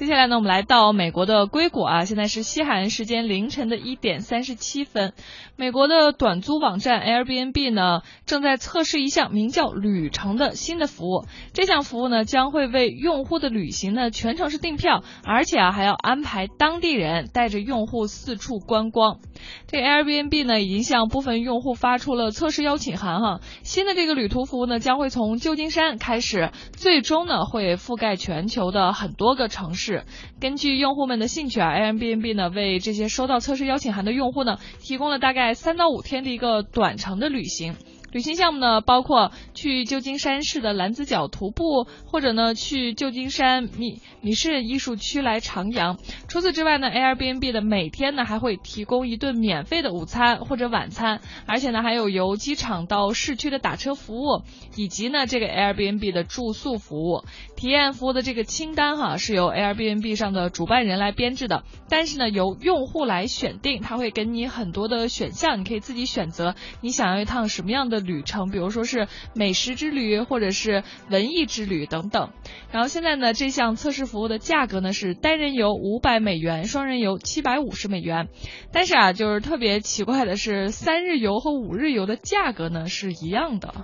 接下来呢，我们来到美国的硅谷啊，现在是西海岸时间凌晨的一点三十七分。美国的短租网站 Airbnb 呢，正在测试一项名叫“旅程”的新的服务。这项服务呢，将会为用户的旅行呢全程是订票，而且啊还要安排当地人带着用户四处观光。这 Airbnb 呢，已经向部分用户发出了测试邀请函哈。新的这个旅途服务呢，将会从旧金山开始，最终呢会覆盖全球的很多个城市。根据用户们的兴趣啊，Airbnb 呢为这些收到测试邀请函的用户呢，提供了大概三到五天的一个短程的旅行。旅行项目呢，包括去旧金山市的蓝子角徒步，或者呢去旧金山米米市艺术区来徜徉。除此之外呢，Airbnb 的每天呢还会提供一顿免费的午餐或者晚餐，而且呢还有由机场到市区的打车服务，以及呢这个 Airbnb 的住宿服务。体验服务的这个清单哈是由 Airbnb 上的主办人来编制的，但是呢由用户来选定，他会给你很多的选项，你可以自己选择你想要一趟什么样的旅程，比如说是美食之旅，或者是文艺之旅等等。然后现在呢，这项测试服务的价格呢是单人游五百美元，双人游七百五十美元。但是啊，就是特别奇怪的是，三日游和五日游的价格呢是一样的。